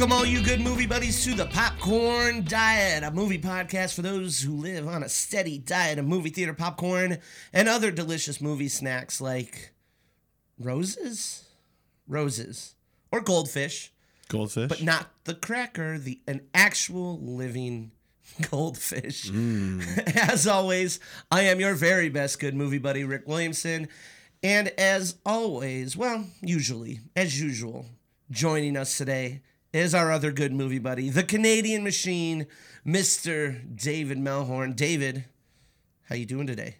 Welcome, all you good movie buddies, to the Popcorn Diet, a movie podcast for those who live on a steady diet of movie theater popcorn and other delicious movie snacks like roses, roses, or goldfish, Goldfish. but not the cracker, the an actual living goldfish. Hmm. As always, I am your very best good movie buddy, Rick Williamson. And as always, well, usually, as usual, joining us today is our other good movie buddy, the Canadian machine, Mr. David Melhorn. David, how you doing today?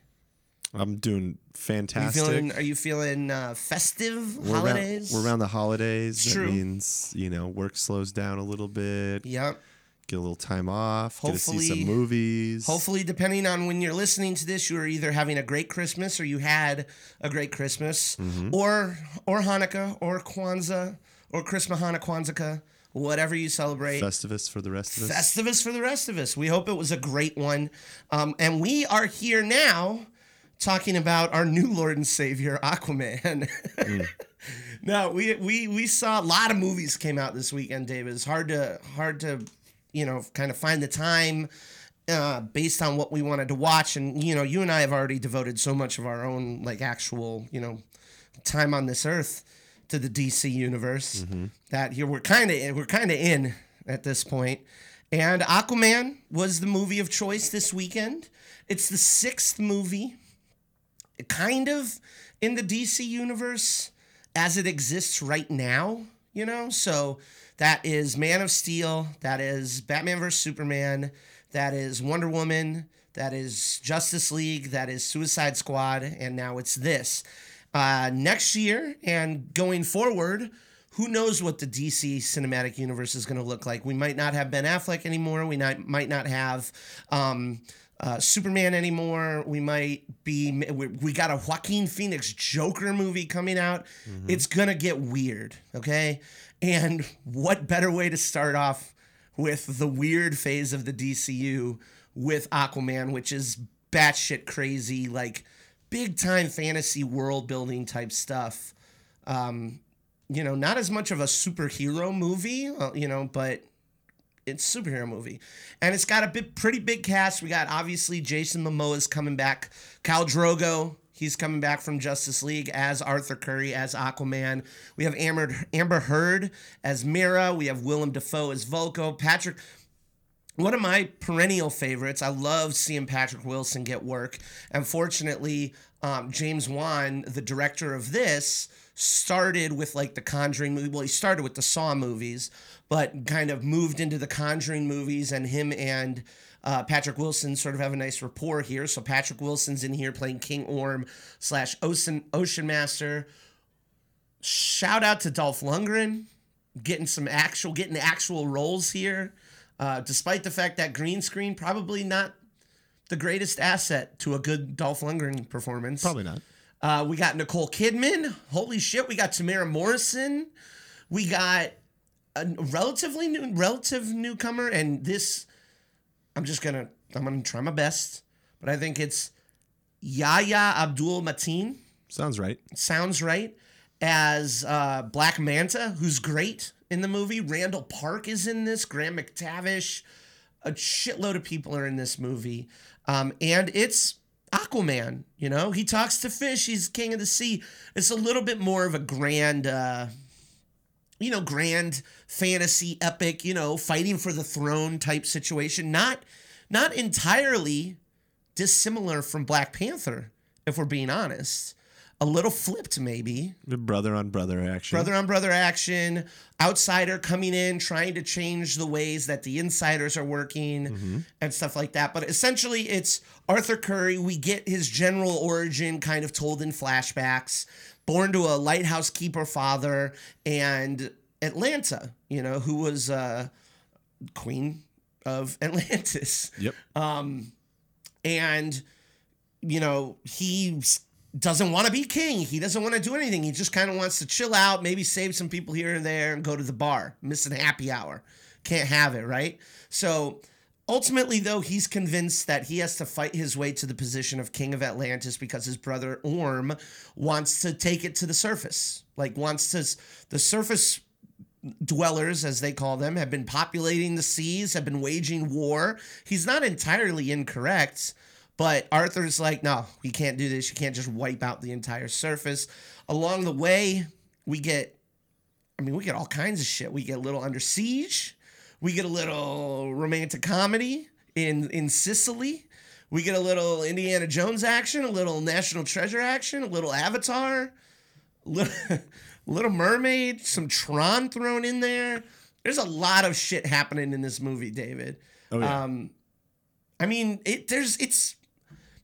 I'm doing Are you fantastic. feeling, are you feeling uh, festive we're holidays? Around, we're around the holidays. It's that true. means you know work slows down a little bit. Yep. Get a little time off. get to see Hopefully- some movies. Hopefully, depending on when you're listening to this, you are either having a great Christmas or you had a great Christmas, Mm-hmm. or or Hanukkah or Kwanzaa or Christmas Hanukkah Kwanzaa, whatever you celebrate. Festivus for the rest of us. Festivus for the rest of us. We hope it was a great one, um, and we are here now talking about our new Lord and Savior Aquaman. now we we we saw a lot of movies came out this weekend, David. It's hard to hard to you know kind of find the time uh, based on what we wanted to watch, and you know you and I have already devoted so much of our own like actual you know time on this earth to the DC universe mm-hmm. that here we're kind of we're kind of in at this point. And Aquaman was the movie of choice this weekend. It's the sixth movie, kind of in the DC universe as it exists right now. You know, so that is Man of Steel, that is Batman vs Superman, that is Wonder Woman, that is Justice League, that is Suicide Squad, and now it's this. Uh, next year and going forward, who knows what the DC cinematic universe is going to look like? We might not have Ben Affleck anymore. We not, might not have um, uh, Superman anymore. We might be. We, we got a Joaquin Phoenix Joker movie coming out. It's gonna get weird, okay? And what better way to start off with the weird phase of the DCU with Aquaman, which is batshit crazy, like big time fantasy world building type stuff. Um, you know, not as much of a superhero movie, uh, you know, but it's superhero movie, and it's got a bit pretty big cast. We got obviously Jason Momoa is coming back, Khal Drogo. He's coming back from Justice League as Arthur Curry as Aquaman. We have Amber Amber Heard as Mera. We have Willem Dafoe as Vulko. Patrick one of my perennial favorites. I love seeing Patrick Wilson get work. Unfortunately, um, James Wan, the director of this, started with like the Conjuring movie. Well, he started with the Saw movies, but kind of moved into the Conjuring movies, and him and uh, Patrick Wilson sort of have a nice rapport here. So Patrick Wilson's in here playing King Orm slash Ocean Ocean Master. Shout out to Dolph Lundgren, getting some actual getting actual roles here. Uh, despite the fact that green screen probably not the greatest asset to a good Dolph Lundgren performance. Probably not. Uh, we got Nicole Kidman. Holy shit, we got Temuera Morrison. We got a relatively new, relative newcomer, and this, I'm just gonna, I'm gonna try my best, but I think it's Yahya Abdul Mateen. Sounds right. Sounds right. As uh, Black Manta, who's great in the movie. Randall Park is in this. Graham McTavish. A shitload of people are in this movie. Um, and it's Aquaman, you know? He talks to fish. He's king of the sea. It's a little bit more of a grand, uh, you know, grand fantasy epic, you know, fighting for the throne type situation. Not, not entirely dissimilar from Black Panther, if we're being honest. A little flipped, maybe. Brother on brother action. Brother on brother action, outsider coming in, trying to change the ways that the insiders are working and stuff like that. But essentially, it's Arthur Curry. We get his general origin kind of told in flashbacks. Born to a lighthouse keeper father and Atlanna, you know, who was uh, queen of Atlantis Yep. and you know he s- doesn't want to be king. He doesn't want to do anything. He just kind of wants to chill out maybe save some people here and there and go to the bar missing happy hour. Can't have it right? So ultimately though he's convinced that he has to fight his way to the position of king of atlantis because his brother orm wants to take it to the surface. Like wants to the surface dwellers, as they call them, have been populating the seas, have been waging war. He's not entirely incorrect, but Arthur's like, no, we can't do this. You can't just wipe out the entire surface. Along the way, we get, I mean, we get all kinds of shit. We get a little under siege. We get a little romantic comedy in in Sicily. We get a little Indiana Jones action, a little National Treasure action, a little Avatar, little, little Mermaid, some Tron thrown in there. There's a lot of shit happening in this movie, David. Oh, yeah. Um, I mean, it there's it's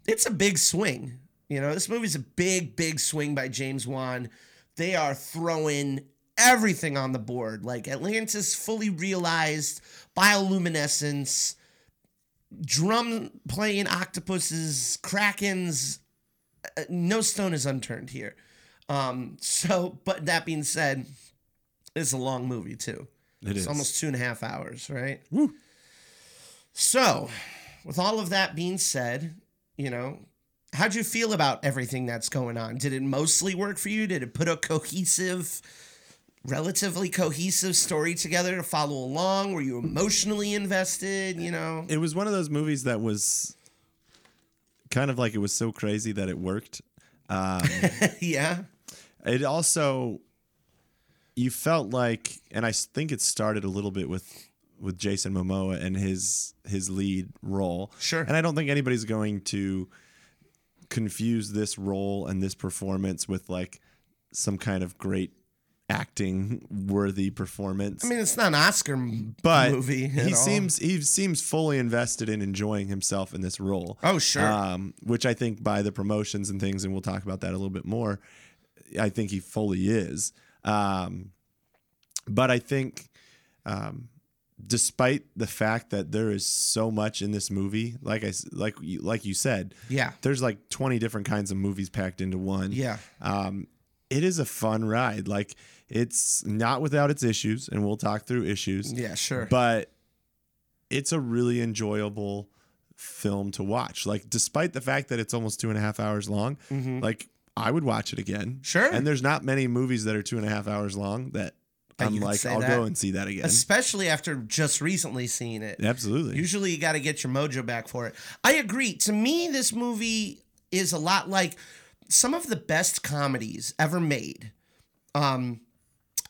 it's a big swing. You know, this movie's a big, big swing by James Wan. They are throwing everything on the board, like Atlantis fully realized, bioluminescence, drum playing octopuses, krakens. uh, No stone is unturned here. Um, so, but that being said, it's a long movie too. It It's is. almost two and a half hours, right? So, with all of that being said, you know, how'd you feel about everything that's going on? Did it mostly work for you? Did it put a cohesive, relatively cohesive story together to follow along? Were you emotionally invested? You know? It was one of those movies that was kind of like it was so crazy that it worked. Um, yeah. it also you felt like and i think it started a little bit with with jason momoa and his his lead role Sure. and i don't think anybody's going to confuse this role and this performance with like some kind of great acting worthy performance I mean, it's not an Oscar but movie. at he all. seems he seems fully invested in enjoying himself in this role Oh, sure. um, which I think by the promotions and things, and we'll talk about that a little bit more. I think he fully is. Um, but I think, um, despite the fact that there is so much in this movie, like I like you, like you said, yeah. there's like 20 different kinds of movies packed into one. Yeah. Um, it is a fun ride. Like it's not without its issues, and we'll talk through issues Yeah, sure. but it's a really enjoyable film to watch. Like, despite the fact that it's almost two and a half hours long, like I would watch it again. Mm-hmm. Sure. And there's not many movies that are two and a half hours long that That I'm like, I'll that. go and see that again. Especially after just recently seeing it. Absolutely. Usually you got to get your mojo back for it. I agree. To me, this movie is a lot like some of the best comedies ever made. Um,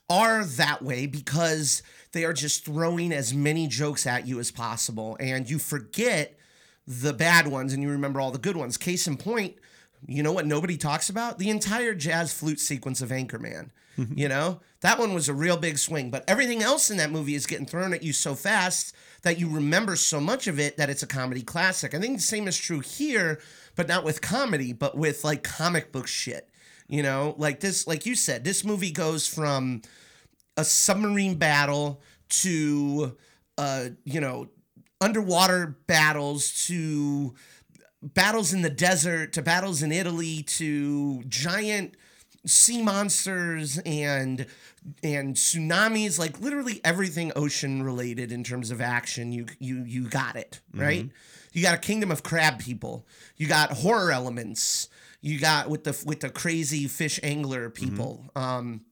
are that way because they are just throwing as many jokes at you as possible, and you forget the bad ones and you remember all the good ones. Case in point, you know what nobody talks about? The entire jazz flute sequence of Anchorman. You know, that one was a real big swing, but everything else in that movie is getting thrown at you so fast that you remember so much of it that it's a comedy classic. I think the same is true here, but not with comedy, but with like comic book shit. You know, like this, like you said, this movie goes from a submarine battle to uh you know underwater battles to battles in the desert to battles in Italy to giant sea monsters and and tsunamis like literally everything ocean related in terms of action you you you got it right? You got a kingdom of crab people. You got horror elements. You got with the with the crazy fish angler people um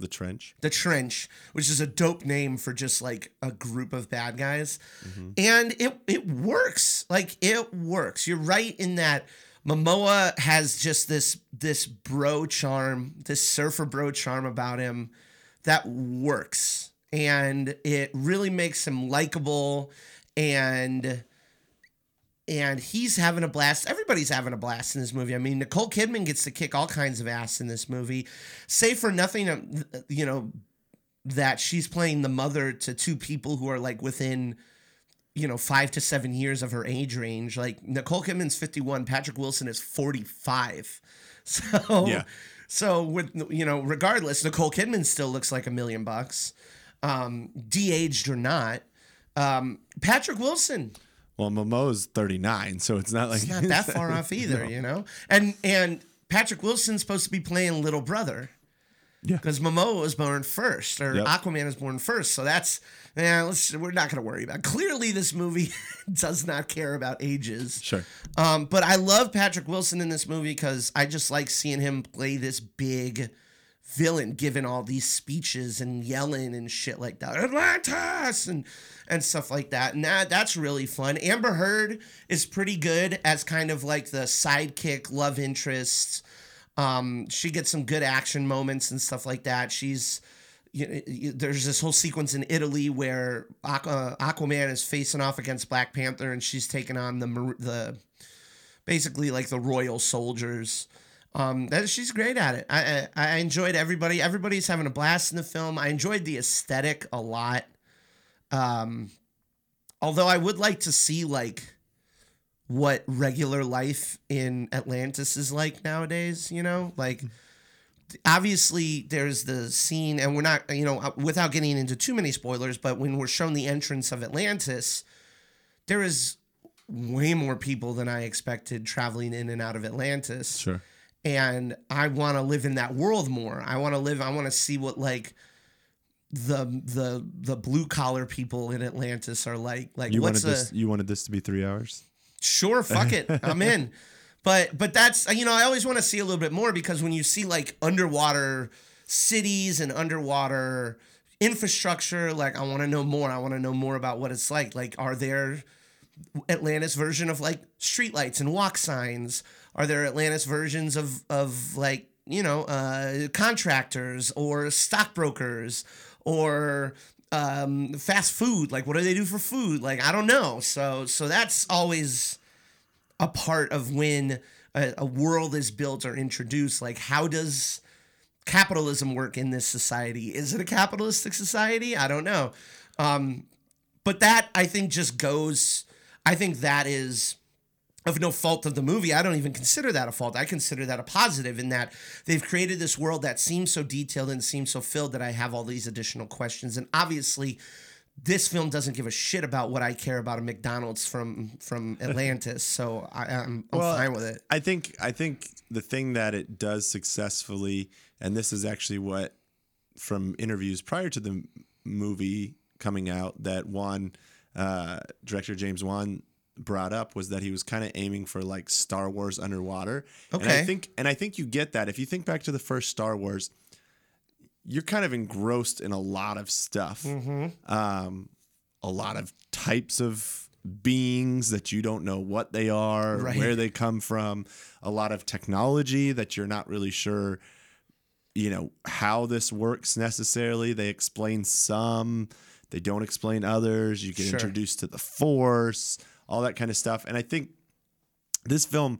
the trench. the trench which is a dope name for just like a group of bad guys. Mm-hmm. and it it works. Like it works. You're right in that Momoa has just this this bro charm this surfer bro charm about him that works and it really makes him likable and and he's having a blast. Everybody's having a blast in this movie. I mean, Nicole Kidman gets to kick all kinds of ass in this movie, Say for nothing, um, you know, that she's playing the mother to two people who are like within, you know, five to seven years of her age range. Like Nicole Kidman's 51, Patrick Wilson is 45. So, Yeah. so with, you know, regardless, Nicole Kidman still looks like a million bucks, um, de-aged or not. Um, Patrick Wilson, Well, Momoa's 39, so it's not like it's not that far off either, you know. And and Patrick Wilson's supposed to be playing little brother. Yeah. Because Momoa was born first, or Yep. Aquaman is born first, so that's yeah. Let's we're not gonna worry about. It. Clearly, this movie does not care about ages. Sure. Um, but I love Patrick Wilson in this movie because I just like seeing him play this big villain giving all these speeches and yelling and shit like that. Atlantis and and stuff like that. And that that's really fun. Amber Heard is pretty good as kind of like the sidekick love interest. Um, she gets some good action moments and stuff like that. She's you know, there's this whole sequence in Italy where Aqu- uh, Aquaman is facing off against Black Panther and she's taking on the the basically like the royal soldiers. Um, that she's great at it. I, I I enjoyed everybody. Everybody's having a blast in the film. I enjoyed the aesthetic a lot. Um, although I would like to see like what regular life in Atlantis is like nowadays. You know, like mm-hmm. obviously there's the scene, and we're not you know without getting into too many spoilers, but when we're shown the entrance of Atlantis, there is way more people than I expected traveling in and out of Atlantis Sure. and I want to live in that world more. I want to live. I want to see what like the the the blue collar people in Atlantis are like. Like You what's wanted a this. You wanted this to be three hours. Sure? Fuck it, I'm in. But but that's you know I always want to see a little bit more because when you see like underwater cities and underwater infrastructure, like I want to know more. I want to know more about what it's like. Like are there Atlantis version of like streetlights and walk signs? Are there Atlantis versions of of like you know uh, contractors or stockbrokers or um, fast food? Like what do they do for food? Like I don't know. So so that's always a part of when a, a world is built or introduced. Like how does capitalism work in this society? Is it a capitalistic society? I don't know. Um, but that I think just goes. I think that is of no fault of the movie. I don't even consider that a fault. I consider that a positive in that they've created this world that seems so detailed and seems so filled that I have all these additional questions. And obviously, this film doesn't give a shit about what I care about a McDonald's from from Atlantis. So I, I'm, I'm Well, fine with it. I think I think the thing that it does successfully, and this is actually what from interviews prior to the movie coming out that Wan uh, director James Wan brought up was that he was kind of aiming for like Star Wars underwater. Okay. And I think and I think you get that if you think back to the first Star Wars, you're kind of engrossed in a lot of stuff. Mm-hmm. Um, a lot of types of beings that you don't know what they are, Right. where they come from, a lot of technology that you're not really sure, you know, how this works necessarily. They explain some, they don't explain others. You get Sure. introduced to the force, all that kind of stuff. And I think this film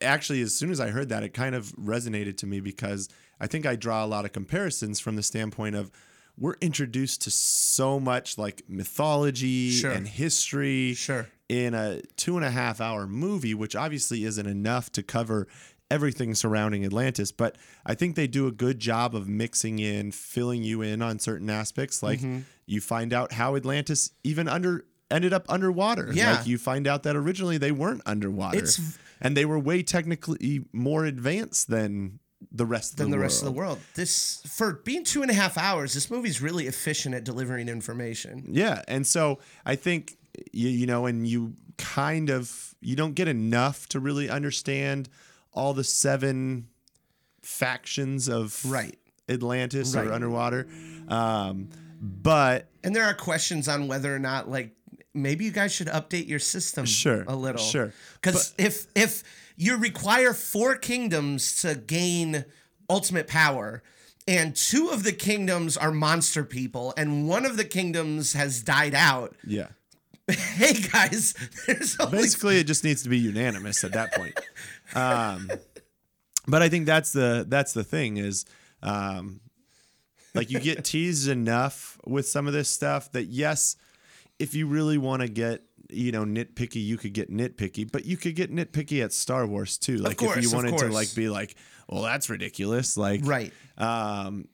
actually as soon as i heard that it kind of resonated to me because i think i draw a lot of comparisons from the standpoint of we're introduced to so much like mythology Sure. and history Sure. in a two and a half hour movie which obviously isn't enough to cover everything surrounding atlantis but i think they do a good job of mixing in filling you in on certain aspects like Mm-hmm. you find out how atlantis even under ended up underwater Yeah. like you find out that originally they weren't underwater It's- and they were way technically more advanced than the rest of Than the, the world. rest of the world. This for being two and a half hours. This movie's really efficient at delivering information. Yeah, and so I think you you know, and you kind of you don't get enough to really understand all the seven factions of Right. Atlantis Right. or underwater. Um, but And there are questions on whether or not like maybe you guys should update your system Sure, a little. sure. Because if if you require four kingdoms to gain ultimate power, and two of the kingdoms are monster people, and one of the kingdoms has died out, yeah, hey guys, there's only basically it just needs to be unanimous at that point. Um, but I think that's the that's the thing is um, like you get teased enough with some of this stuff that yes, if you really want to get you know nitpicky, you could get nitpicky, but you could get nitpicky at Star Wars too. Like course, if you wanted to like be like, well, that's ridiculous, like right. um,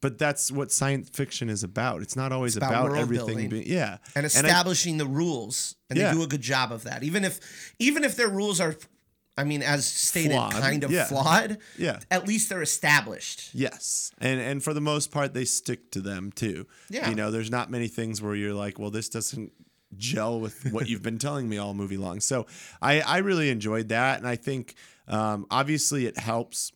but that's what science fiction is about. It's not always about about, everything being yeah, and I- establishing the rules and Yeah. they do a good job of that even if even if their rules are i mean as stated Flawed, kind of yeah. flawed yeah. at least they're established Yes, and and for the most part, they stick to them too. Yeah. you know, there's not many things where you're like, well, this doesn't gel with what you've been telling me all movie long. So I I really enjoyed that, and I think um, obviously it helps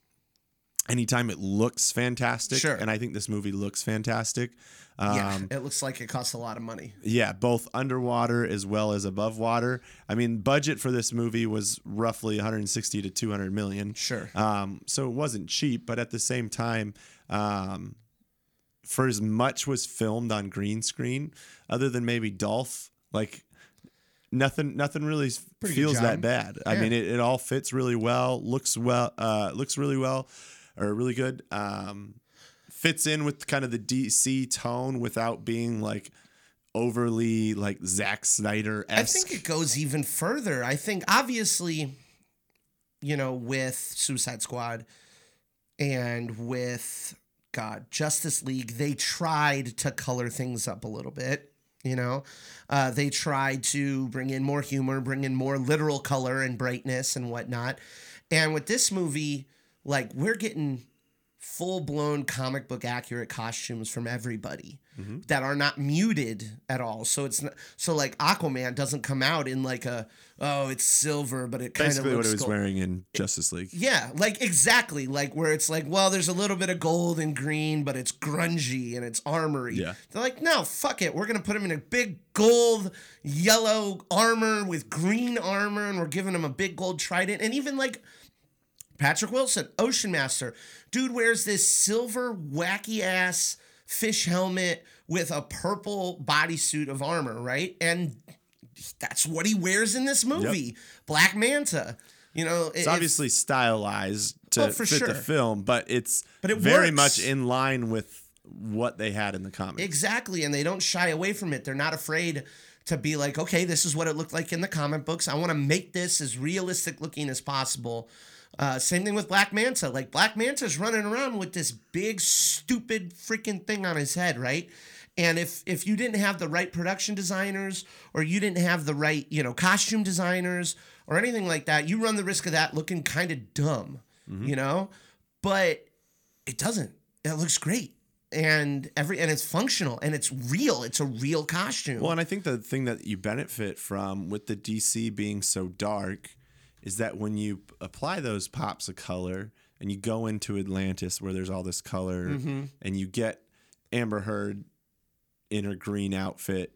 anytime it looks fantastic. Sure. And I think this movie looks fantastic. yeah, Um, it looks like it costs a lot of money. yeah, both underwater as well as above water. I mean, budget for this movie was roughly 160 to 200 million. Sure. Um, so it wasn't cheap, but at the same time, um, for as much was filmed on green screen, other than maybe Dolph, like nothing, nothing really Pretty feels that bad. I mean, it, it all fits really well, looks well, uh, looks really well, or really good. Um, fits in with kind of the DC tone without being like overly like Zack Snyder I think it goes even further. I think obviously, you know, with Suicide Squad and with God Justice League, they tried to color things up a little bit. You know, uh, they tried to bring in more humor, bring in more literal color and brightness and whatnot. And with this movie, like we're getting full blown comic book accurate costumes from everybody mm-hmm. that are not muted at all. So it's not, so like Aquaman doesn't come out in like a oh it's silver, but it kind of Basically, what it was gold. wearing in Justice League. Yeah, like exactly like where it's like, well, there's a little bit of gold and green, but it's grungy and it's armory. Yeah. They're like, no, fuck it. We're gonna put him in a big gold, yellow armor with green armor, and we're giving him a big gold trident. And even like Patrick Wilson, Ocean Master, dude wears this silver wacky ass fish helmet with a purple bodysuit of armor, right? And that's what he wears in this movie. Black Manta. You know, It's obviously stylized to Oh, fit sure. the film, but it's But it very works. much in line with what they had in the comics. Exactly, and they don't shy away from it. They're not afraid to be like, okay, this is what it looked like in the comic books. I want to make this as realistic looking as possible. Uh, same thing with Black Manta. Like Black Manta's running around with this big, stupid freaking thing on his head, right? And if if you didn't have the right production designers or you didn't have the right, you know, costume designers or anything like that, you run the risk of that looking kind of dumb, you know? But it doesn't. It looks great. And every and it's functional and it's real. It's a real costume. Well, and I think the thing that you benefit from with the DC being so dark is that when you apply those pops of color and you go into Atlantis where there's all this color Mm-hmm. and you get Amber Heard in her green outfit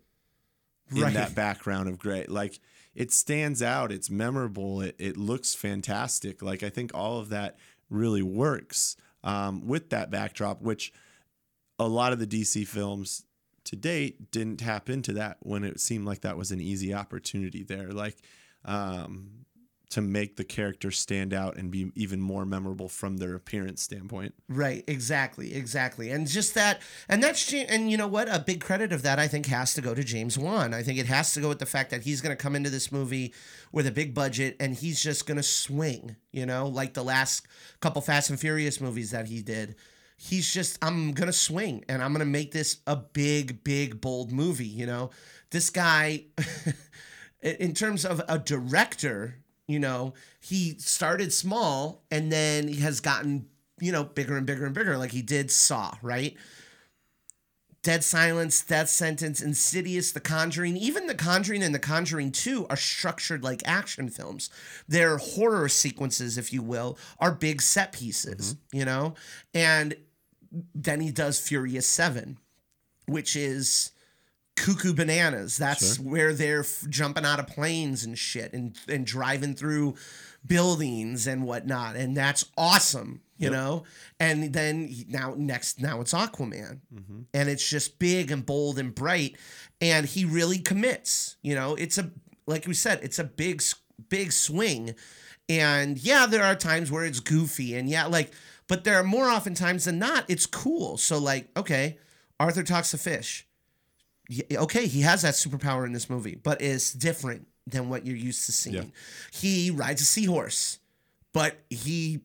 in Right. that background of gray. Like it stands out, it's memorable, it, it looks fantastic. Like I think all of that really works um, with that backdrop, which a lot of the DC films to date didn't tap into that when it seemed like that was an easy opportunity there. Like um, to make the character stand out and be even more memorable from their appearance standpoint. Right, exactly, exactly. And just that and that's and you know what? A big credit of that I think has to go to James Wan. I think it has to go with the fact that he's going to come into this movie with a big budget and he's just going to swing, you know, like the last couple Fast and Furious movies that he did. He's just I'm to swing and I'm to make this a big big bold movie, you know. This guy in terms of a director, you know, he started small and then he has gotten, you know, bigger and bigger and bigger, like he did Saw, right? Dead Silence, Death Sentence, Insidious, The Conjuring, even The Conjuring and The Conjuring 2 are structured like action films. Their horror sequences, if you will, are big set pieces, mm-hmm. you know? And then he does Furious 7, which is cuckoo bananas. That's where they're f- jumping out of planes and shit and, and driving through buildings and whatnot. And that's awesome, you know? And then he- now, next, now it's Aquaman. Mm-hmm. And it's just big and bold and bright. And he really commits, you know? It's a, like we said, it's a big, big swing. And yeah, there are times where it's goofy and yeah, like, but there are more often times than not, it's cool. So, like, okay, Arthur talks to fish okay, he has that superpower in this movie, but it's different than what you're used to seeing. Yeah. He rides a seahorse, but he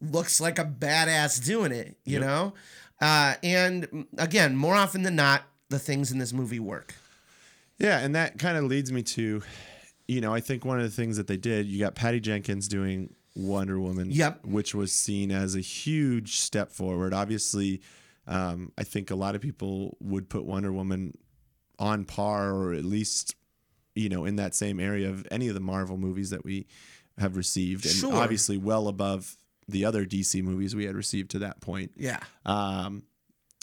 looks like a badass doing it, you Yep. know? Uh, and mm, again, more often than not, the things in this movie work. Yeah, and that kind of leads me to, you know, I think one of the things that they did, you got Patty Jenkins doing Wonder Woman, Yep. which was seen as a huge step forward. Obviously, um, I think a lot of people would put Wonder Woman on par or at least, you know, in that same area of any of the Marvel movies that we have received, and Sure. obviously well above the other DC movies we had received to that point. Yeah. Um,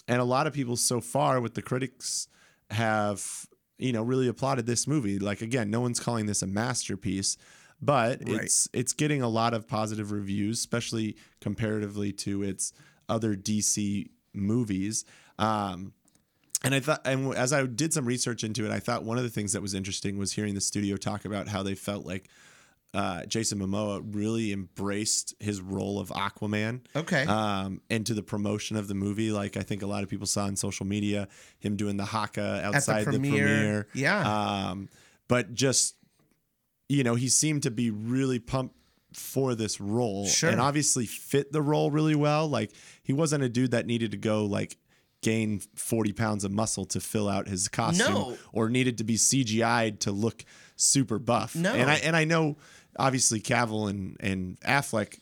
and a lot of people so far with the critics have, you know, really applauded this movie. Like again, no one's calling this a masterpiece, but Right. it's it's getting a lot of positive reviews, especially comparatively to its other DC movies. Um, and I thought, and as I did some research into it, I thought one of the things that was interesting was hearing the studio talk about how they felt like uh, Jason Momoa really embraced his role of Aquaman Okay. um, and to the promotion of the movie. Like I think a lot of people saw on social media him doing the haka outside the premiere. the premiere. Yeah. Um, but just you know, he seemed to be really pumped for this role Sure. and obviously fit the role really well. Like he wasn't a dude that needed to go like gain 40 pounds of muscle to fill out his costume No. or needed to be CGI'd to look super buff. No. And I and I know obviously Cavill and and Affleck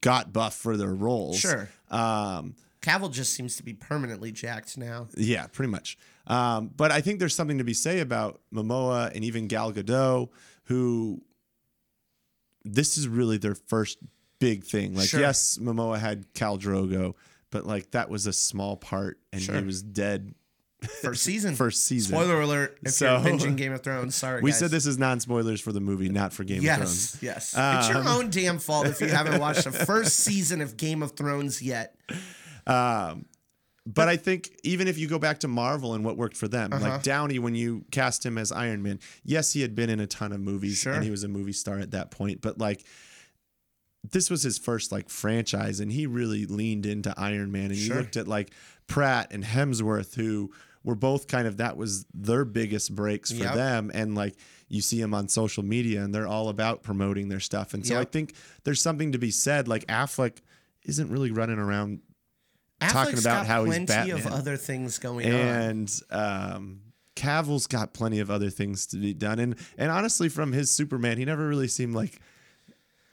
got buff for their roles. Sure. Um, Cavill just seems to be permanently jacked now. yeah, pretty much. Um, but I think there's something to be say about Momoa and even Gal Gadot, who this is really their first big thing. Like, Sure. yes, Momoa had Khal Drogo, but like that was a small part, and Sure. he was dead First season. first season. Spoiler alert if So- you're binging Game of Thrones. Sorry, We guys. said this is non spoilers for the movie, not for Game of Thrones. Yes, yes. it's your Um, own damn fault if you haven't watched the first season of Game of Thrones yet. Um, but I think even if you go back to Marvel and what worked for them, Uh-huh. like Downey, when you cast him as Iron Man, yes, he had been in a ton of movies Sure. and he was a movie star at that point, but like this was his first like franchise and he really leaned into Iron Man. And Sure. you looked at like Pratt and Hemsworth, who were both kind of that was their biggest breaks for Yep. them. And like you see them on social media and they're all about promoting their stuff. And so I think there's something to be said. Like Affleck isn't really running around talking about how he's plenty of Batman. other things going on. and um, Cavill's got plenty of other things to be done. And and honestly, from his Superman, he never really seemed like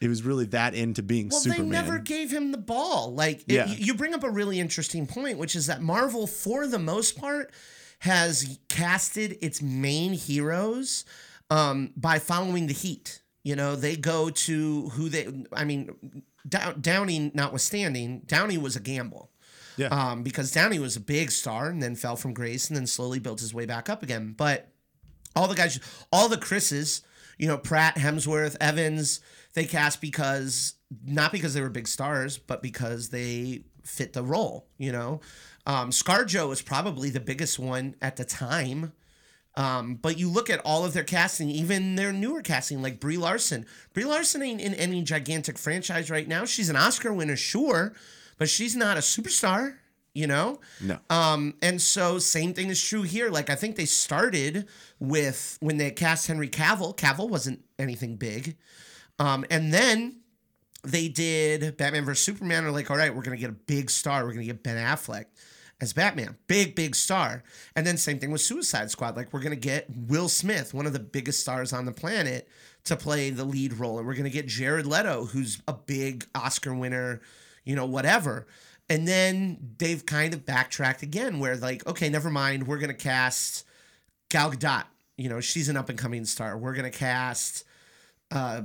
he was really that into being Well, Superman. they never gave him the ball. Like, it- Yeah. you bring up a really interesting point, which is that Marvel, for the most part, has casted its main heroes um, by following the heat. You know, they go to who they. I mean, Dow- Downey notwithstanding, Downey was a gamble. Yeah. Um, because Downey was a big star and then fell from grace and then slowly built his way back up again. But all the guys, all the Chris's, you know, Pratt, Hemsworth, Evans, they cast because not because they were big stars, but because they fit the role. You know, um, ScarJo was probably the biggest one at the time. Um, but you look at all of their casting, even their newer casting, like Brie Larson. Brie Larson ain't in any gigantic franchise right now. She's an Oscar winner, sure, but she's not a superstar. You know, no. um, and so same thing is true here. Like I think they started with when they cast Henry Cavill. Cavill wasn't anything big, um, and then they did Batman vs Superman. Are like, all right, we're gonna get a big star. We're gonna get Ben Affleck as Batman, big big star. And then same thing with Suicide Squad. Like we're gonna get Will Smith, one of the biggest stars on the planet, to play the lead role, and we're gonna get Jared Leto, who's a big Oscar winner, you know, whatever. And then they've kind of backtracked again, where like, okay, never mind, we're gonna cast Gal Gadot. You know, she's an up and coming star. We're gonna cast uh,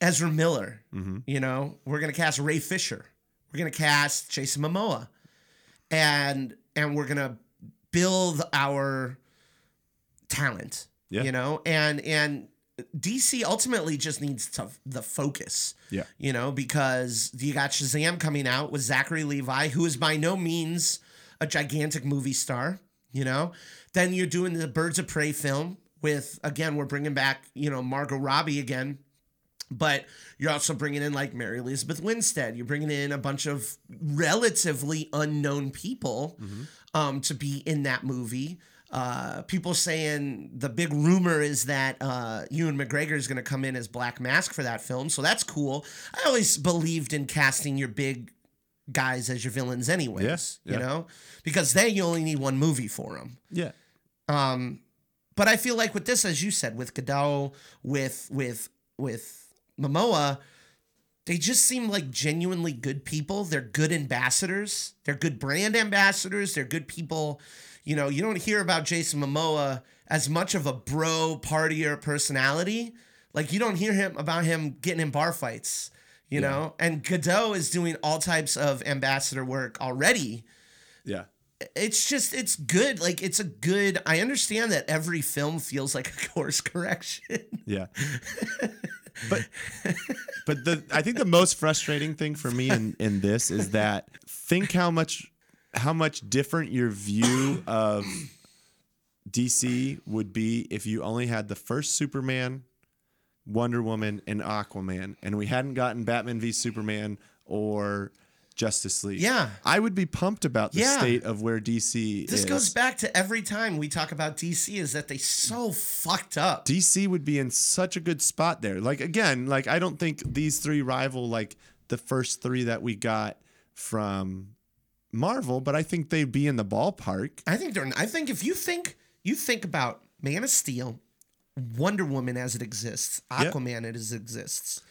Ezra Miller. Mm-hmm. You know, we're gonna cast Ray Fisher. We're gonna cast Jason Momoa, and and we're gonna build our talent. Yeah. You know, and and DC ultimately just needs to the focus. Yeah. You know, because you got Shazam coming out with Zachary Levi, who is by no means a gigantic movie star. You know, then you're doing the Birds of Prey film with again, we're bringing back you know Margot Robbie again. But you're also bringing in like Mary Elizabeth Winstead. You're bringing in a bunch of relatively unknown people um, to be in that movie. Uh, people saying the big rumor is that uh, Ewan McGregor is going to come in as Black Mask for that film, so that's cool. I always believed in casting your big guys as your villains, anyways. Yes, You know, because then you only need one movie for them. Yeah. Um, but I feel like with this, as you said, with Gadot, with with with Momoa, they just seem like genuinely good people. They're good ambassadors. They're good brand ambassadors. They're good people. You know, you don't hear about Jason Momoa as much of a bro partier personality. Like you don't hear him about him getting in bar fights. you know. And Gadot is doing all types of ambassador work already. Yeah. It's just it's good. Like it's a good. I understand that every film feels like a course correction. Yeah. but but the I think the most frustrating thing for me in, in this is that think how much how much different your view of DC would be if you only had the first Superman, Wonder Woman, and Aquaman, and we hadn't gotten Batman v Superman or Justice League. Yeah. I would be pumped about the Yeah. state of where DC This is. goes back to every time we talk about DC is that they so fucked up. DC would be in such a good spot there. Like again, like I don't think these three rival like the first three that we got from Marvel, but I think they'd be in the ballpark. I think they're. I think if you think you think about Man of Steel, Wonder Woman as it exists. Aquaman as it exists.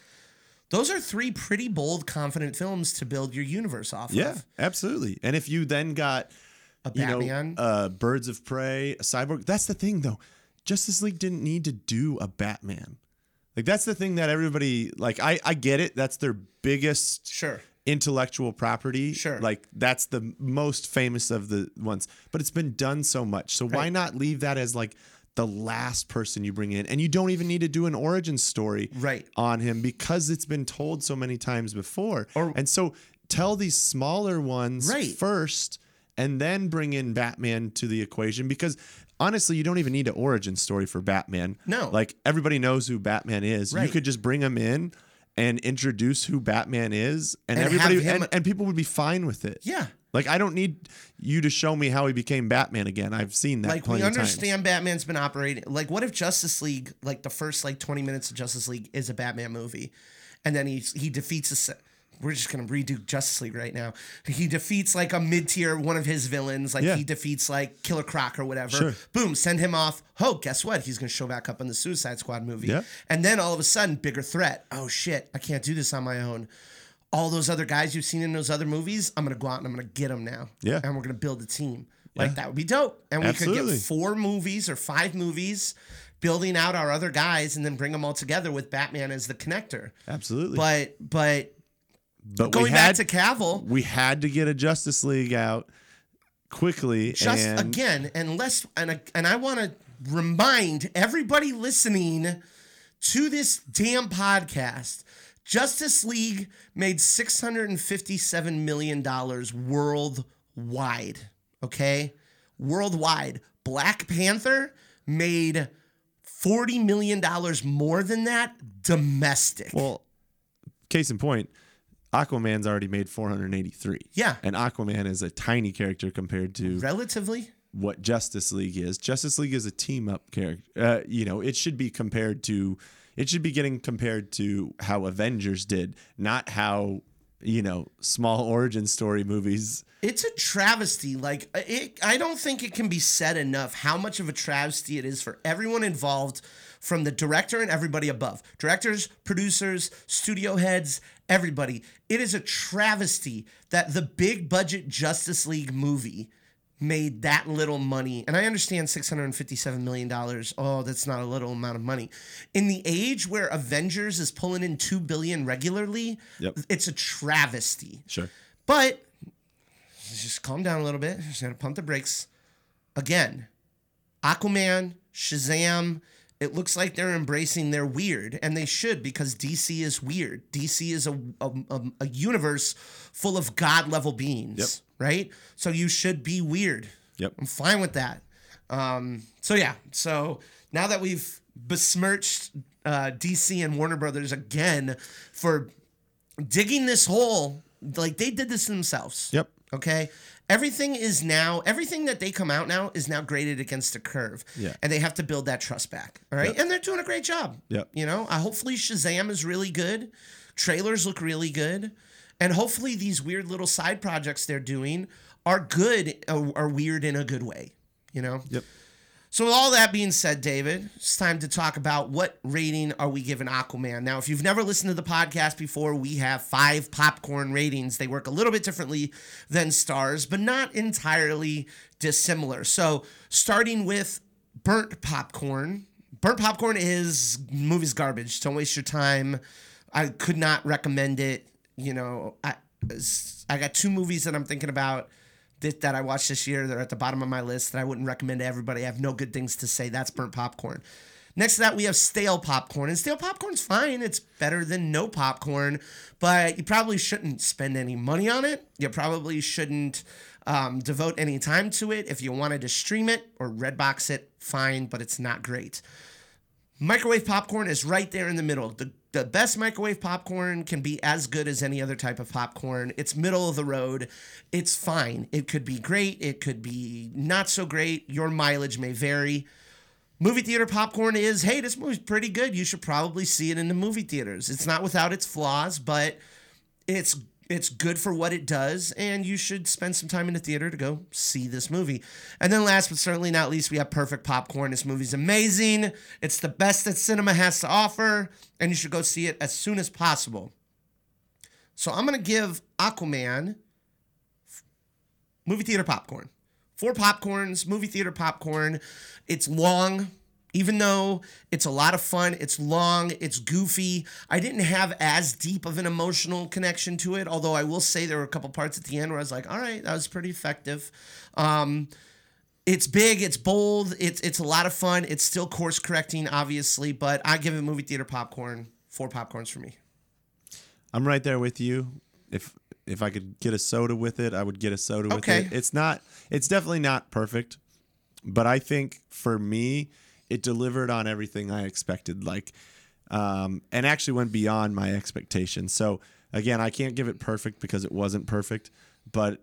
Those are three pretty bold, confident films to build your universe off Yeah, of. absolutely. And if you then got A you Batman. know uh, Birds of Prey, a Cyborg, that's the thing though. Justice League didn't need to do a Batman. Like that's the thing that everybody like. I I get it. That's their biggest sure. intellectual property. Sure. Like that's the most famous of the ones. But it's been done so much. So why not leave that as like the last person you bring in? And you don't even need to do an origin story Right. on him because it's been told so many times before. Or- and so tell these smaller ones Right. first and then bring in Batman to the equation because honestly, you don't even need an origin story for Batman. No. Like everybody knows who Batman is. You could just bring him in and introduce who Batman is and, And everybody and, and people would be fine with it. Yeah. Like I don't need you to show me how he became Batman again. I've seen that Like plenty we of times. understand Batman's been operating. Like what if Justice League, like the first like twenty minutes of Justice League, is a Batman movie, and then he he defeats a. We're just gonna redo Justice League right now. He defeats like a mid tier one of his villains, like Yeah. he defeats like Killer Croc or whatever. Sure. Boom, send him off. Oh, guess what? He's gonna show back up in the Suicide Squad movie. Yeah. And then all of a sudden, bigger threat. Oh shit, I can't do this on my own. All those other guys you've seen in those other movies, I'm gonna go out and I'm gonna get them now. Yeah. And we're gonna build a team. Like that would be dope. And we could get four movies or five movies, building out our other guys, and then bring them all together with Batman as the connector. Absolutely. But but But going we back to Cavill, we had to get a Justice League out quickly just and again, and let's and and I want to remind everybody listening to this damn podcast. Justice League made six hundred and fifty-seven million dollars worldwide. Okay, worldwide. Black Panther made forty million dollars more than that domestic. well, case in point, Aquaman's already made 483. Yeah. And Aquaman is a tiny character compared to Relatively, what Justice League is. Justice League is a team up character. Uh, you know, it should be compared to it should be getting compared to how Avengers did, not how, you know, small origin story movies. It's a travesty. Like uh, it, I don't think it can be said enough how much of a travesty it is for everyone involved, from the director and everybody above, directors, producers, studio heads, everybody. It is a travesty that the big budget Justice League movie made that little money. And I understand $657 million. Oh, that's not a little amount of money. In the age where Avengers is pulling in 2 billion regularly, Yep. it's a travesty. Sure. But just calm down a little bit. Just gotta pump the brakes. Again, Aquaman, Shazam. It looks like they're embracing their weird, and they should because DC is weird. DC is a a, a, universe full of god level beings, Yep. right? So you should be weird. Yep. I'm fine with that. Um, so yeah, so now that we've besmirched uh, DC and Warner Brothers again for digging this hole, like they did this themselves. Yep. Okay. Everything is now, everything that they come out now is now graded against a curve. Yeah. And they have to build that trust back. All right. Yep. And they're doing a great job. Yep. You know, uh, hopefully Shazam is really good. Trailers look really good. And hopefully these weird little side projects they're doing are good, uh, are weird in a good way. You know? Yep. So with all that being said, David, it's time to talk about what rating are we giving Aquaman. Now, if you've never listened to the podcast before, we have five popcorn ratings. They work a little bit differently than stars, but not entirely dissimilar. So starting with burnt popcorn. Burnt popcorn is movies garbage. Don't waste your time. I could not recommend it. You know, I I got two movies that I'm thinking about that, that I watched this year. They're at the bottom of my list that I wouldn't recommend to everybody. I have no good things to say. That's burnt popcorn. Next to that, we have stale popcorn, and stale popcorn's fine. It's better than no popcorn, but you probably shouldn't spend any money on it. You probably shouldn't um, devote any time to it. If you wanted to stream it or Redbox it, fine, but it's not great. Microwave popcorn is right there in the middle. The, the best microwave popcorn can be as good as any other type of popcorn. It's middle of the road. It's fine. It could be great. It could be not so great. Your mileage may vary. Movie theater popcorn is, hey, this movie's pretty good. You should probably see it in the movie theaters. It's not without its flaws, but it's it's good for what it does, and you should spend some time in the theater to go see this movie. And then, last but certainly not least, we have perfect popcorn. This movie's amazing. It's the best that cinema has to offer, and you should go see it as soon as possible. So I'm gonna give Aquaman movie theater popcorn. Four popcorns, movie theater popcorn. It's long, even though it's a lot of fun, it's long, it's goofy. I didn't have as deep of an emotional connection to it, although I will say there were a couple parts at the end where I was like, all right, that was pretty effective. Um, it's big, it's bold, it's it's a lot of fun. It's still course correcting, obviously, but I give it movie theater popcorn. Four popcorns for me. I'm right there with you. If if I could get a soda with it, I would get a soda Okay. with it. It's not it's definitely not perfect, but I think for me it delivered on everything I expected like um and actually went beyond my expectations. So again, I can't give it perfect because it wasn't perfect, but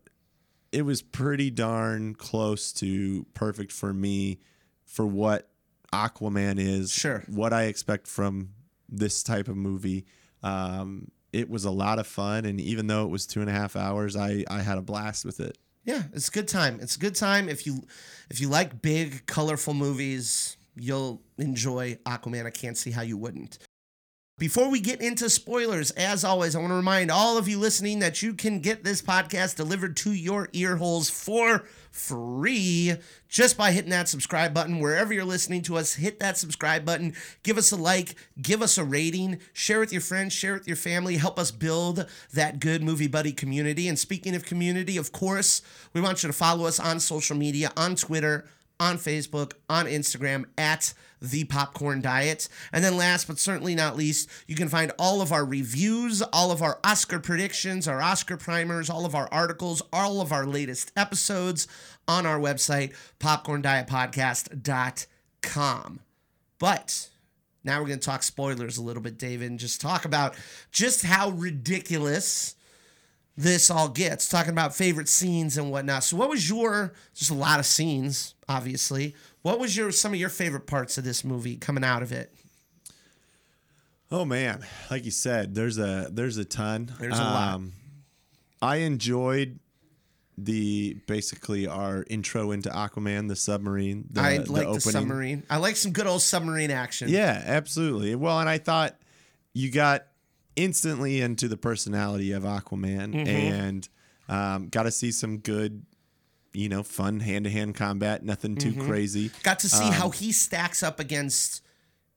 it was pretty darn close to perfect for me for what Aquaman is. Sure. What I expect from this type of movie. Um, it was a lot of fun, and even though it was two and a half hours, I I had a blast with it. Yeah, it's a good time. It's a good time if you if you like big, colorful movies, you'll enjoy Aquaman. I can't see how you wouldn't. Before we get into spoilers, as always, I want to remind all of you listening that you can get this podcast delivered to your ear holes for free just by hitting that subscribe button wherever you're listening to us. Hit that subscribe button, give us a like, give us a rating, share with your friends, share with your family, help us build that good movie buddy community. And speaking of community, of course, we want you to follow us on social media, on Twitter, on Facebook, on Instagram at the Popcorn Diet. And then last but certainly not least, you can find all of our reviews, all of our Oscar predictions, our Oscar primers, all of our articles, all of our latest episodes on our website, popcorndietpodcast.com. But now we're going to talk spoilers a little bit, David, and just talk about just how ridiculous this all gets talking about favorite scenes and whatnot so what was your just a lot of scenes obviously what was your some of your favorite parts of this movie coming out of it Oh man, like you said, there's a there's a ton. There's a lot. Um, I enjoyed the basically our intro into Aquaman, the submarine. The, i like the, opening. submarine i like some good old submarine action Yeah, absolutely. Well, and I thought you got instantly into the personality of Aquaman Mm-hmm. and um, got to see some good, you know, fun hand to hand combat. Nothing too Mm-hmm. crazy. got to see Um, how he stacks up against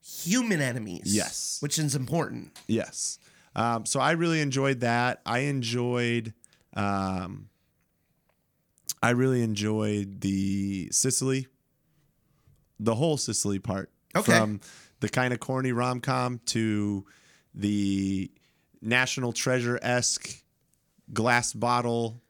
human enemies Yes. which is important Yes. Um, so I really enjoyed that. I enjoyed. Um, I really enjoyed the Sicily, the whole Sicily part. Okay. From the kind of corny rom com to the National Treasure esque glass bottle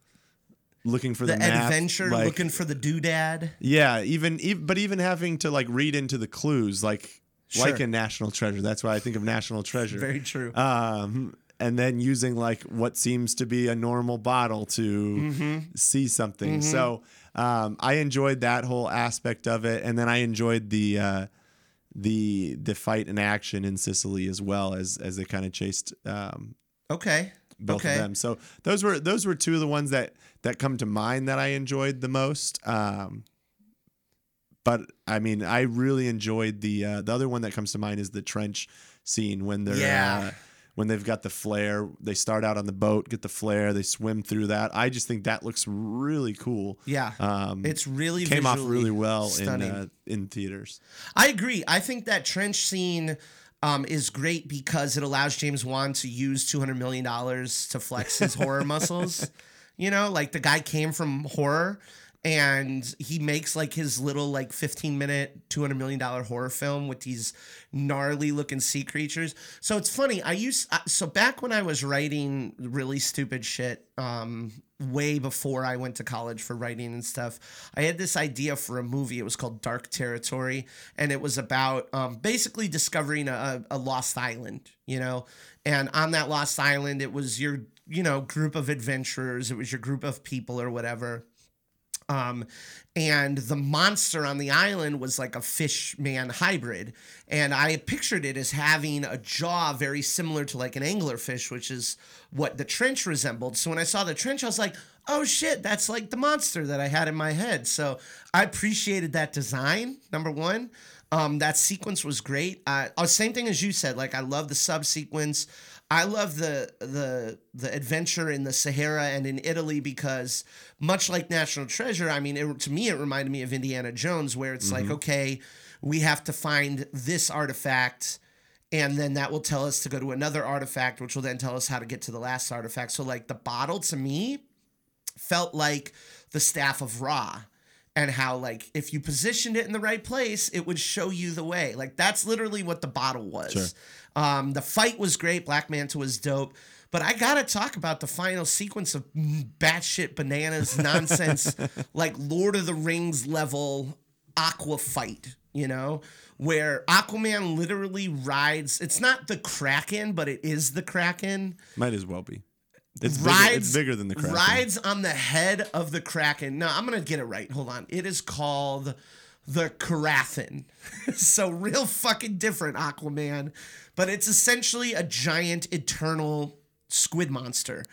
looking for the, the map, adventure like- looking for the doodad yeah, even, even but even having to like read into the clues like like a National Treasure. That's why I think of National Treasure. very true um, and then using like what seems to be a normal bottle to Mm-hmm. see something. So um, I enjoyed that whole aspect of it, and then I enjoyed the uh, the the fight and action in Sicily as well as as they kind of chased um, okay both okay of them. So those were those were two of the ones that that come to mind that I enjoyed the most. Um, but I mean, I really enjoyed the uh, the other one that comes to mind is the trench scene when they're Yeah. uh, when they've got the flare. They start out on the boat, get the flare, they swim through that. I just think that looks really cool. yeah Um, it's really came off really well in uh, in theaters. I agree. I think that trench scene um, is great because it allows James Wan to use two hundred million dollars to flex his horror muscles. You know, like the guy came from horror and he makes like his little like 15 minute 200 million dollar horror film with these gnarly looking sea creatures. So it's funny i used so back when i was writing really stupid shit um way before i went to college for writing and stuff i had this idea for a movie. It was called dark territory and it was about um, basically discovering a, a lost island you know? And on that lost island it was your you know group of adventurers it was your group of people or whatever um, and the monster on the island was like a fish man hybrid. And I pictured it as having a jaw very similar to like an anglerfish, which is what the trench resembled. So when I saw the trench, I was like, oh shit, that's like the monster that I had in my head. So I appreciated that design, number one. Um, that sequence was great. Uh, same thing as you said. Like I love the sub sequence. I love the the the adventure in the Sahara and in Italy because much like National Treasure, I mean, it, to me it reminded me of Indiana Jones, where it's mm-hmm. like, okay, we have to find this artifact, and then that will tell us to go to another artifact, which will then tell us how to get to the last artifact. So like the bottle to me felt like the staff of Ra and how like if you positioned it in the right place it would show you the way like that's literally what the bottle was sure. Um, the fight was great. Black Manta was dope. But I gotta talk about the final sequence of batshit bananas nonsense, like Lord of the Rings level aqua fight, you know, where Aquaman literally rides. It's not the Kraken, but it is the Kraken. Might as well be. It's rides, bigger, it's bigger than the Kraken. Rides on the head of the Kraken. No, I'm gonna get it right. Hold on. It is called the Karathen. so real fucking different Aquaman but it's essentially a giant eternal squid monster.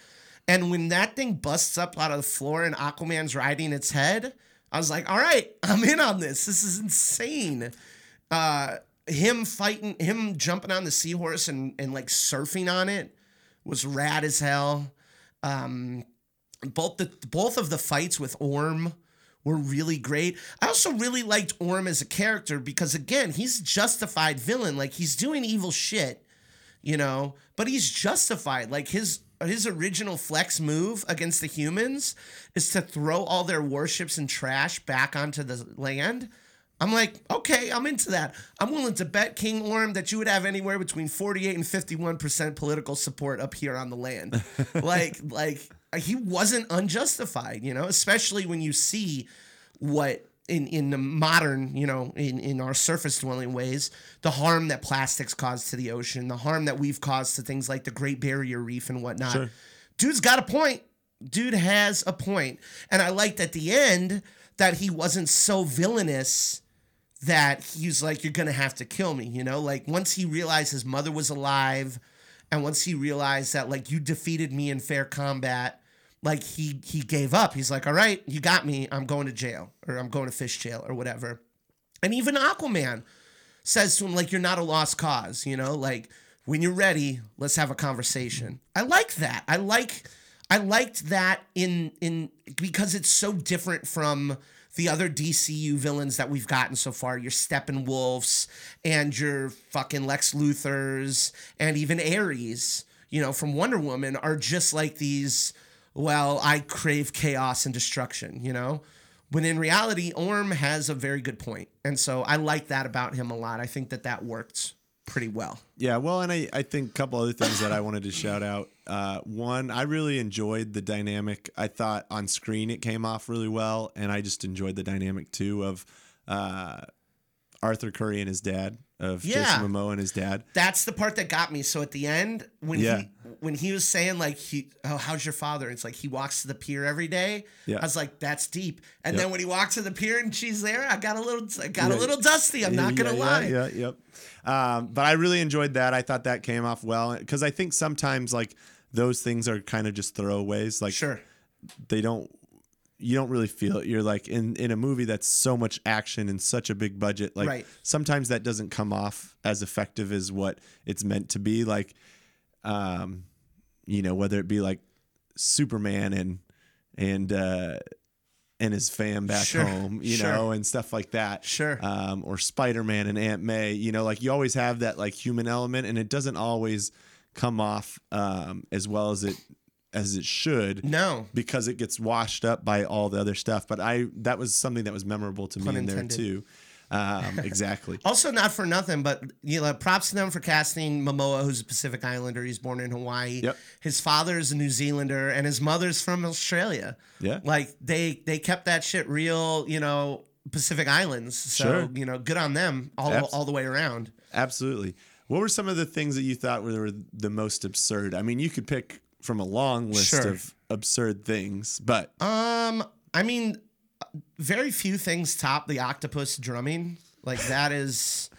And when that thing busts up out of the floor and Aquaman's riding its head, I was like, all right, I'm in on this. This is insane. Uh, him fighting, him jumping on the seahorse and, and like surfing on it was rad as hell. Um, both the both of the fights with Orm were really great. I also really liked Orm as a character because again, he's justified villain. Like he's doing evil shit, you know, but he's justified. Like his his original flex move against the humans is to throw all their warships and trash back onto the land. I'm like, okay, I'm into that. I'm willing to bet King Orm that you would have anywhere between 48 and 51% political support up here on the land. like, like he wasn't unjustified, you know, especially when you see what in in the modern, you know, in in our surface dwelling ways, the harm that plastics cause to the ocean, the harm that we've caused to things like the Great Barrier Reef and whatnot. Sure. Dude's got a point. Dude has a point. And I liked at the end that he wasn't so villainous that he's like, You're gonna have to kill me, you know? Like once he realized his mother was alive, and once he realized that like you defeated me in fair combat, like he he gave up. He's like, all right, you got me. I'm going to jail or I'm going to fish jail or whatever. And even Aquaman says to him like, you're not a lost cause. You know, like when you're ready, let's have a conversation. I like that. I like I liked that in in because it's so different from the other DCU villains that we've gotten so far, your Steppenwolfs and your fucking Lex Luthors and even Ares, you know, from Wonder Woman are just like these well, I crave chaos and destruction, you know? When in reality, Orm has a very good point. And so I like that about him a lot. I think that that worked pretty well. Yeah, well, and I, I think a couple other things that I wanted to shout out. Uh, one, I really enjoyed the dynamic. I thought on screen it came off really well, and I just enjoyed the dynamic too of uh, Arthur Curry and his dad of yeah. Jason Momoa and his dad. That's the part that got me. So at the end, when yeah. he when he was saying like he oh how's your father? It's like he walks to the pier every day. Yeah. I was like that's deep. And yep. then when he walks to the pier and she's there, I got a little I got yeah. a little dusty. I'm not gonna lie. Yeah, yep. Um, but I really enjoyed that. I thought that came off well because I think sometimes like those things are kind of just throwaways. Like sure. They don't you don't really feel it. You're like in in a movie that's so much action and such a big budget. Like right. sometimes that doesn't come off as effective as what it's meant to be. Like, um, you know, whether it be like Superman and and uh, and his fam back Sure, home, you sure. know, and stuff like that. Sure. Um, or Spider Man and Aunt May, you know, like you always have that like human element, and it doesn't always come off um, as well as it as it should No. because it gets washed up by all the other stuff. But I that was something that was memorable to Pun me in there too. Um, exactly. Also, not for nothing, but you know, props to them for casting Momoa, who's a Pacific Islander. He's born in Hawaii. Yep. His father is a New Zealander, and his mother's from Australia. Yeah. Like they they kept that shit real, you know, Pacific Islands. So Sure. you know, good on them all all the way around. Absolutely. What were some of the things that you thought were the most absurd? I mean, you could pick from a long list Sure. of absurd things, but Um, I mean, very few things top the octopus drumming. Like that is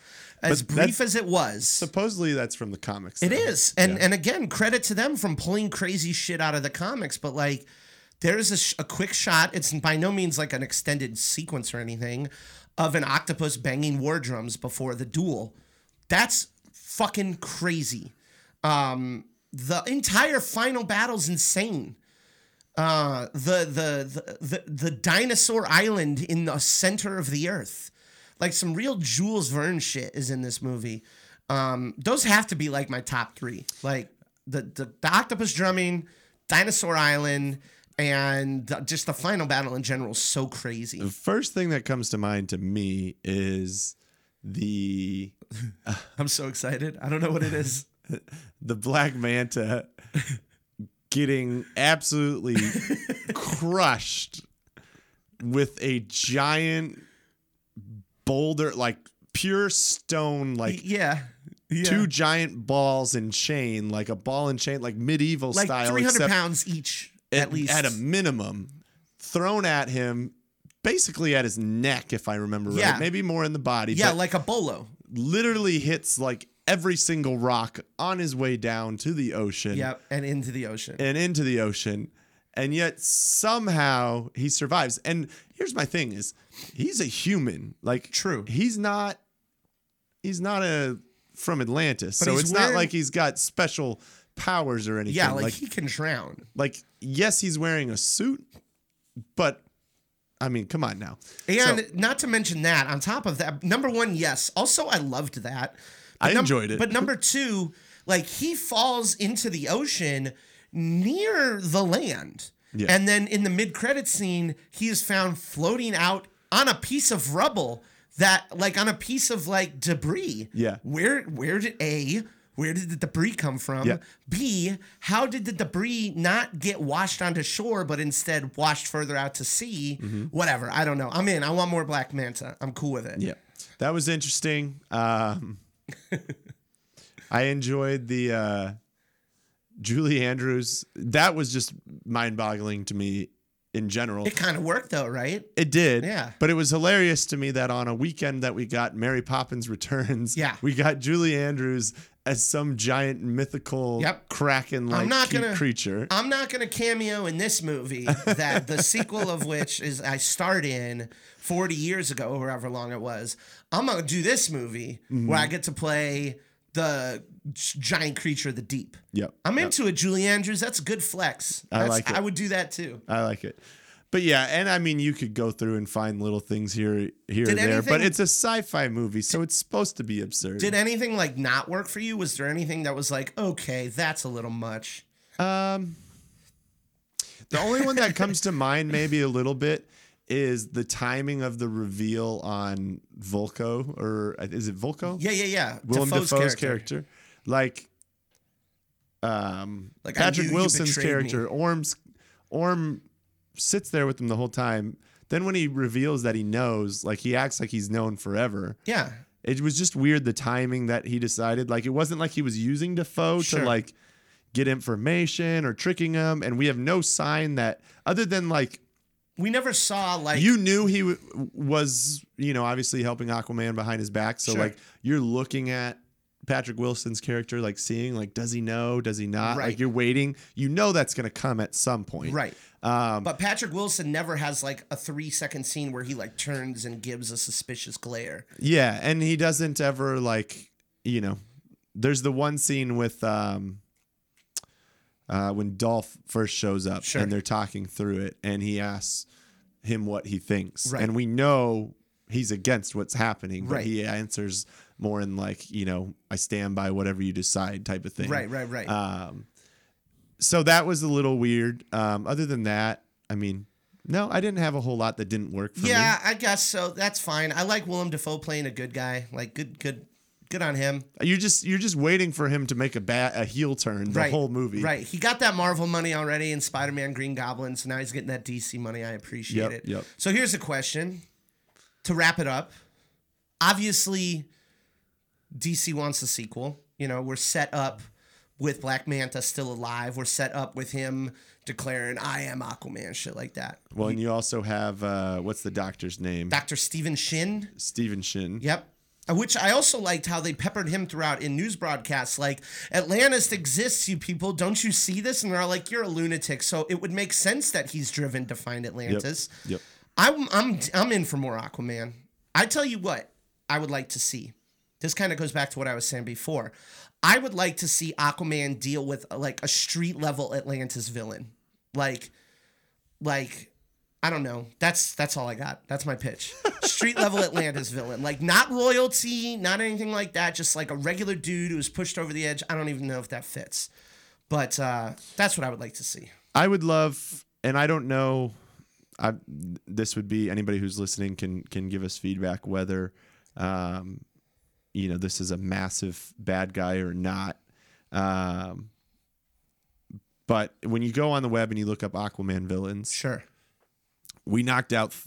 as But brief as it was. supposedly that's from the comics. It though. is, and Yeah. and again, credit to them from pulling crazy shit out of the comics. But like, there's a, sh- a quick shot. It's by no means like an extended sequence or anything of an octopus banging war drums before the duel. That's fucking crazy. Um, the entire final battle's insane. Uh, the, the the the the dinosaur island in the center of the earth, like some real Jules Verne shit is in this movie. Um, those have to be like my top three. Like the the, the octopus drumming, dinosaur island, and just the final battle in general is so crazy. The first thing that comes to mind to me is the I'm so excited. I don't know what it is. the Black Manta getting absolutely crushed with a giant boulder, like pure stone, like yeah, yeah. two giant balls and chain, like a ball and chain, like medieval like style, 300 pounds each at, least. at a minimum, thrown at him, basically at his neck, if I remember Yeah. right. Maybe more in the body. yeah, like a bolo. Literally hits like every single rock on his way down to the ocean Yep, and into the ocean. and into the ocean. And yet somehow he survives. And here's my thing is he's a human. Like True. He's not he's not a from Atlantis. But so it's wearing- not like he's got special powers or anything. yeah, like, like he can drown. like yes, he's wearing a suit, but I mean, come on now. And So- not to mention that, on top of that, number one, yes. Also, I loved that. I num- enjoyed it. But number two, like he falls into the ocean near the land. Yeah. And then in the mid credit scene, he is found floating out on a piece of rubble that like on a piece of like debris. Yeah. Where where did A where did the debris come from? Yeah. B, how did the debris not get washed onto shore, but instead washed further out to sea? Mm-hmm. Whatever. I don't know. I'm in. I want more Black Manta. I'm cool with it. Yeah, that was interesting. Um, I enjoyed the uh, Julie Andrews. That was just mind-boggling to me in general. It kind of worked though, right? It did, Yeah. But it was hilarious to me that on a weekend that we got Mary Poppins Returns, Yeah. we got Julie Andrews as some giant mythical Yep. kraken-like not creature. I'm not going to cameo in this movie that the sequel of which is I starred in 40 years ago, or however long it was. I'm going to do this movie Mm-hmm. where I get to play the giant creature of the deep. Yep. I'm into it, Julie Andrews. That's a good flex. I like it. I would do that too. I like it. But yeah, and I mean, you could go through and find little things here, here, Did or there. But it's a sci-fi movie, so it's supposed to be absurd. Did anything like not work for you? Was there anything that was like, okay, that's a little much? Um, the only one that comes to mind, maybe a little bit, is the timing of the reveal on Vulko, or uh, is it Vulko? Yeah, yeah, yeah. Willem Dafoe's character. character. Like, um, Like, Patrick Wilson's betrayed me. character, Orm's, Orm sits there with him the whole time. Then when he reveals that he knows, like he acts like he's known forever. Yeah. It was just weird the timing that he decided. Like it wasn't like he was using Dafoe Sure. to like get information or tricking him, and we have no sign that other than like We never saw like you knew he w- was, you know, obviously helping Aquaman behind his back. So Sure. like you're looking at Patrick Wilson's character, like seeing like does he know, does he not? Right. Like you're waiting. You know that's gonna come at some point, right. Um, But Patrick Wilson never has like a three second scene where he like turns and gives a suspicious glare. Yeah, and he doesn't ever like, you know, there's the one scene with um uh when Dolph first shows up Sure. and they're talking through it and he asks him what he thinks, Right. and we know he's against what's happening, but Right. he answers more in like you know I stand by whatever you decide type of thing. Right, right, right. Um, so that was a little weird. Um, other than that, I mean, no, I didn't have a whole lot that didn't work for me. yeah, I guess so. That's fine. I like Willem Dafoe playing a good guy. Like good, good, good on him. You're just you're just waiting for him to make a bad a heel turn the right, whole movie. Right. He got that Marvel money already in Spider Man, Green Goblin. So now he's getting that DC money. I appreciate Yep, it. yep. So here's a question to wrap it up. Obviously, DC wants a sequel. You know, we're set up with Black Manta still alive. We're set up with him declaring, I am Aquaman, shit like that. Well, and you also have uh, what's the doctor's name? Dr. Stephen Shin. Stephen Shin. Yep. Uh, Which I also liked how they peppered him throughout in news broadcasts. Like, Atlantis exists, you people. Don't you see this? And they're all like, you're a lunatic. So it would make sense that he's driven to find Atlantis. Yep. Yep. I'm, I'm, I'm in for more Aquaman. I tell you what, I would like to see. This kind of goes back to what I was saying before. I would like to see Aquaman deal with like a street level Atlantis villain. Like, like I don't know. That's that's all I got. That's my pitch. Street level Atlantis villain. Like not royalty, not anything like that. Just like a regular dude who's pushed over the edge. I don't even know if that fits. But uh, that's what I would like to see. I would love, and I don't know. I this would be anybody who's listening can can give us feedback whether, um, you know, this is a massive bad guy or not. Um, but when you go on the web and you look up Aquaman villains, Sure. we knocked out th-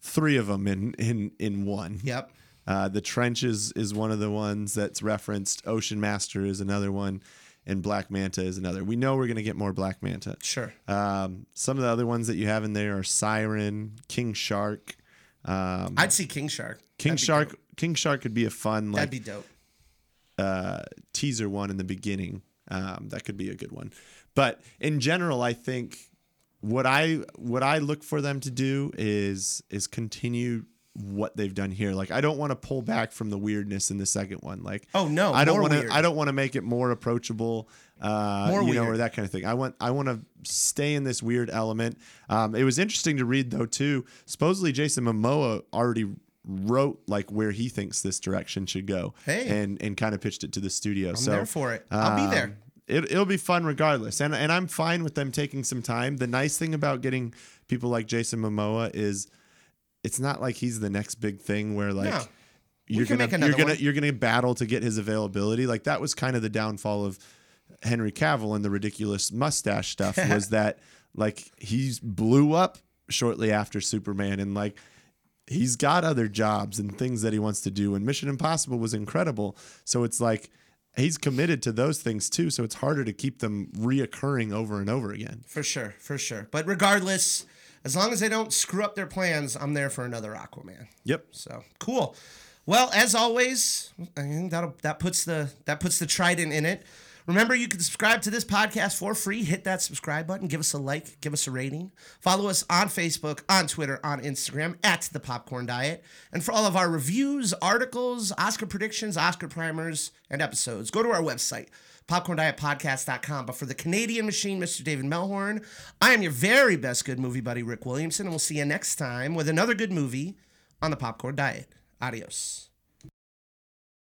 three of them in in in one. Yep. Uh, the trenches is one of the ones that's referenced. Ocean Master is another one, and Black Manta is another. We know we're gonna get more Black Manta. Sure. Um, some of the other ones that you have in there are Siren, King Shark. Um, I'd see King Shark. King That'd Shark. King Shark could be a fun like That'd be dope. uh, teaser one in the beginning. Um, that could be a good one. But in general, I think what I what I look for them to do is is continue what they've done here. Like I don't want to pull back from the weirdness in the second one. Like Oh no. I don't want to I don't want to make it more approachable. Uh, More you know, or that kind of thing. I want I want to stay in this weird element. Um, it was interesting to read though too. Supposedly Jason Momoa already wrote like where he thinks this direction should go Hey. and and kind of pitched it to the studio. I'm so there for it. I'll be there. um, It, it'll be fun regardless, and and I'm fine with them taking some time. The nice thing about getting people like Jason Momoa is, it's not like he's the next big thing where like No. you're gonna you're gonna one. you're gonna battle to get his availability. Like that was kind of the downfall of Henry Cavill and the ridiculous mustache stuff was that like he's blew up shortly after Superman and like he's got other jobs and things that he wants to do and Mission Impossible was incredible. So it's like he's committed to those things too, so it's harder to keep them reoccurring over and over again. For sure, for sure. But regardless, as long as they don't screw up their plans, I'm there for another Aquaman. Yep. So cool. Well, as always, I think that'll that puts the that puts the trident in it. Remember, you can subscribe to this podcast for free. Hit that subscribe button. Give us a like. Give us a rating. Follow us on Facebook, on Twitter, on Instagram at the Popcorn Diet. And for all of our reviews, articles, Oscar predictions, Oscar primers, and episodes, go to our website, popcorndietpodcast.com. But for the Canadian machine, Mr. David Melhorn, I am your very best good movie buddy, Rick Williamson, and we'll see you next time with another good movie on the Popcorn Diet. Adios.